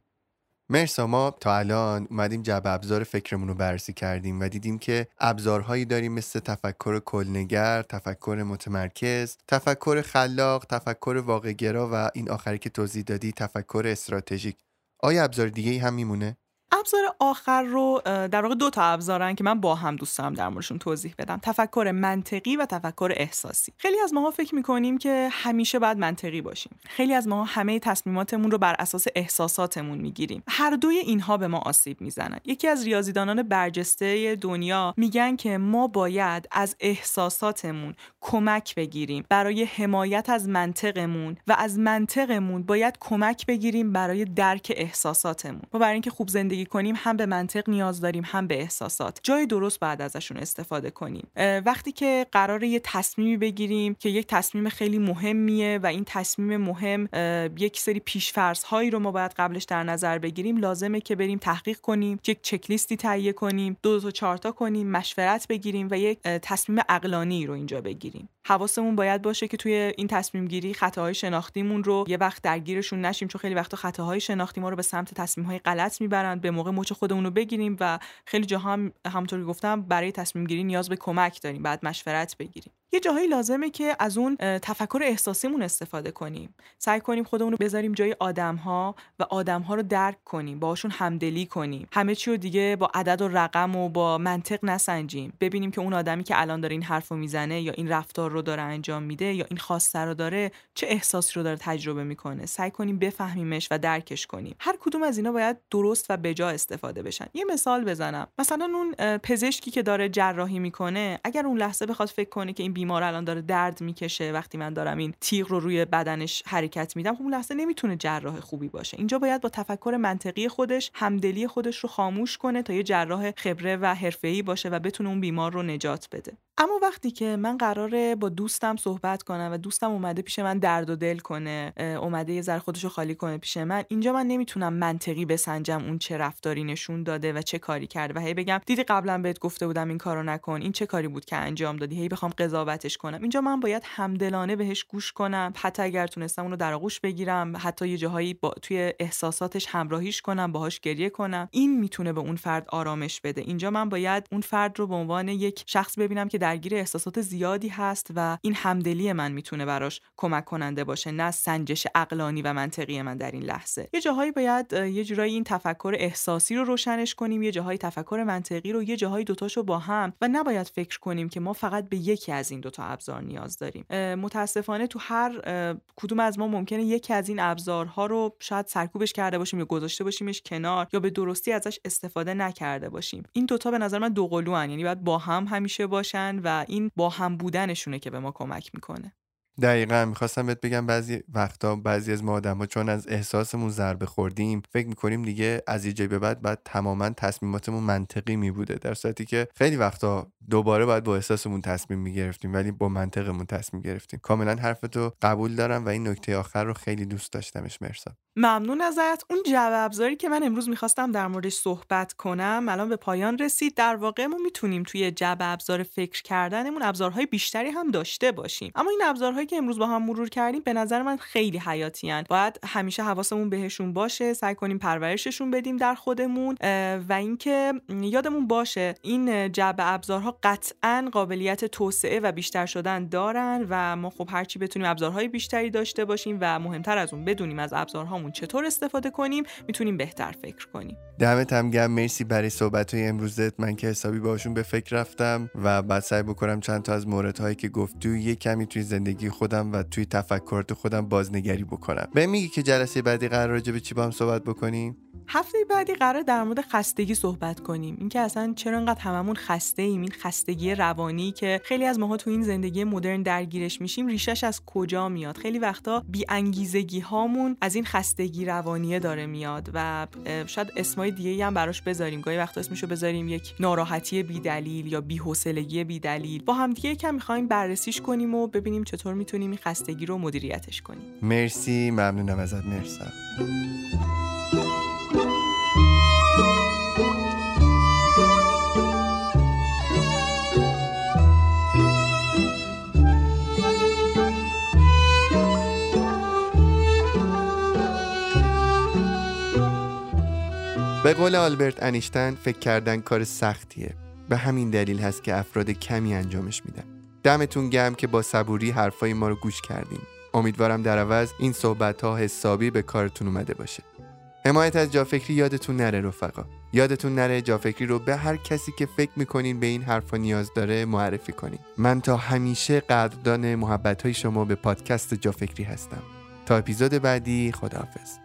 مرسا ما تا الان اومدیم جب ابزار فکرمون رو بررسی کردیم و دیدیم که ابزارهایی داریم مثل تفکر کلنگر، تفکر متمرکز، تفکر خلاق، تفکر واقعگرا و این آخری که توضیح دادی تفکر استراتژیک. آیا ابزار دیگه ای هم میمونه؟ ابزار آخر رو در واقع دو تا ابزارن که من با هم دوست دارم در موردشون توضیح بدم. تفکر منطقی و تفکر احساسی. خیلی از ماها فکر می‌کنیم که همیشه باید منطقی باشیم. خیلی از ماها همه تصمیماتمون رو بر اساس احساساتمون می‌گیریم. هر دوی اینها به ما آسیب می‌زنن. یکی از ریاضیدانان برجسته دنیا میگن که ما باید از احساساتمون کمک بگیریم. برای حمایت از منطقمون و از منطقمون باید کمک بگیریم برای درک احساساتمون. ما برای اینکه خوب زندگی کنیم هم به منطق نیاز داریم هم به احساسات. جای درست بعد ازشون استفاده کنیم. وقتی که قرار یه تصمیمی بگیریم که یک تصمیم خیلی مهمیه و این تصمیم مهم یک سری پیشفرض هایی رو ما باید قبلش در نظر بگیریم لازمه که بریم تحقیق کنیم یک چک لیستی تهیه کنیم دو, دو تا چارتا کنیم مشورت بگیریم و یک تصمیم عقلانی رو اینجا بگیریم. حواسمون باید باشه که توی این تصمیم گیری خطاهای شناختیمون رو یه وقت درگیرشون نشیم چون خیلی وقتا خطاهای شناختی ما رو به سمت تصمیم های غلط می‌برن. به موقع مچ خودمون رو بگیریم و خیلی جاها هم همونطور گفتم برای تصمیم گیری نیاز به کمک داریم بعد مشورت بگیریم. یه جاهایی لازمه که از اون تفکر احساسیمون استفاده کنیم. سعی کنیم خودمون رو بذاریم جای آدم ها و آدم ها رو درک کنیم باشون همدلی کنیم. همه چی رو دیگه با عدد و رقم و با منطق نسنجیم. ببینیم که اون آدمی که الان داره این حرف رو می‌زنه یا این رفتار رو داره انجام میده یا این خواسته رو داره چه احساسی رو داره تجربه می‌کنه؟ سعی کنیم بفهمیمش و درکش کنیم. هر کدوم از اینا باید درست و بجا استفاده بشن. یه مثال بزنم. مثلا اون پزشکی که داره جراحی می‌کنه اگر اون لحظه بخواد فکر کنه که این بیمار الان داره درد می‌کشه وقتی من دارم این تیغ رو روی بدنش حرکت میدم خب اون لحظه نمی‌تونه جراح خوبی باشه. اینجا باید با تفکر منطقی خودش همدلی خودش رو خاموش کنه تا یه جراح خبره و حرفه‌ای باشه و بتونه اون بیمار رو نجات بده. اما وقتی که من قراره با دوستم صحبت کنم و دوستم اومده پیش من درد و دل کنه اومده یه ذره خودش رو خالی کنه پیش من اینجا من نمی‌تونم منطقی بسنجم اون چه رفتاری نشون داده و چه کاری کرده. و هی بگم دیدی قبلا بهت گفته بودم این کارو نکن این چه کاری بود که انجام دادی؟ هی بخوام قضاوتش کنم. اینجا من باید همدلانه بهش گوش کنم حتی اگر تونستم اونو در آغوش بگیرم حتی یه جاهایی با توی احساساتش همراهیش کنم باهاش گریه کنم. این می‌تونه به اون فرد آرامش بده. اینجا من باید اون فرد رو به عنوان یک شخص ببینم که درگیر احساسات زیادی هست و این همدلی من می‌تونه براش کمک کننده باشه نه سنجش عقلانی و منطقی من در این لحظه. یه جاهایی باید یه جورایی این تفکر احساسی رو روشنش کنیم یه جاهایی تفکر منطقی رو یه جاهایی دوتاشو با هم. و نباید فکر کنیم که ما فقط به یکی از این دوتا ابزار نیاز داریم. متاسفانه تو هر کدوم از ما ممکنه یکی از این ابزارها رو شاید سرکوبش کرده باشیم یا گذاشته باشیمش کنار یا به درستی ازش استفاده نکرده باشیم. این دوتا به نظر من دو یعنی باید با هم همیشه باشن و این با هم بودنشونه که به ما کمک می‌کنه. دقیقا می‌خواستم بهت بگم بعضی وقتا بعضی از ما آدم ها چون از احساسمون ضربه خوردیم فکر می‌کنیم دیگه از یه به بعد بعد تماما تصمیماتمون منطقی میبوده. در صورتی که خیلی وقتا دوباره باید با احساسمون تصمیم می‌گرفتیم ولی با منطقمون تصمیم گرفتیم. کاملا حرفتو قبول دارم و این نکته آخر رو خیلی دوست داشتمش. مرسا. ممنون ازت. اون جو ابزاری که من امروز می‌خواستم در موردش صحبت کنم الان به پایان رسید. در واقع ما می‌تونیم توی جو ابزار فکر کردنمون ابزارهای بیشتری هم داشته باشیم. اما این ابزارهایی که امروز با هم مرور کردیم به نظر من خیلی حیاتی هن. باید همیشه حواسمون بهشون باشه سعی کنیم پرورششون بدیم در خودمون و اینکه یادمون باشه این جو ابزارها قطعا قابلیت توسعه و بیشتر شدن دارن و ما خب هرچی بتونیم ابزارهای بیشتری داشته باشیم و مهمتر از اون بدونیم از ابزارهامون چطور استفاده کنیم می‌تونیم بهتر فکر کنیم. دمت هم گم مرسی برای صحبت های امروزت. من که حسابی باشون به فکر رفتم و بعد سعی بکنم چند تا از موردهایی که گفتی یه کمی توی زندگی خودم و توی تفکرات خودم بازنگری بکنم. به میگی که جلسه بعدی قرار راجع به چی با هم صحبت بکنیم؟ هفته بعدی قرار در مورد خستگی صحبت کنیم. اینکه اصلا چرا انقدر هممون خسته ایم این خستگی روانی که خیلی از ماها تو این زندگی مدرن درگیرش میشیم ریشش از کجا میاد؟ خیلی وقتا بی انگیزگی هامون از این خستگی روانیه داره میاد و شاید اسمای دیگه هم براش بذاریم. گاهی وقتا اسمشو بذاریم یک ناراحتی بی دلیل یا بی حوصلگی بی دلیل با هم دیگه یکم می‌خوایم بررسیش کنیم و ببینیم چطور می‌تونیم این خستگی رو مدیریتش کنیم. مرسی ممنونم ازت مرسی. به قول آلبرت انیشتن فکر کردن کار سختیه. به همین دلیل هست که افراد کمی انجامش میدن. دمتون گم که با صبوری حرفای ما رو گوش کردیم امیدوارم در عوض این صحبت ها حسابی به کارتون اومده باشه. حمایت از جافکری یادتون نره رفقا. یادتون نره جافکری رو به هر کسی که فکر می‌کنین به این حرفا نیاز داره معرفی کنین. من تا همیشه قدردان محبت های شما به پادکست جافکری هستم. تا اپیزود بعدی خداحافظ.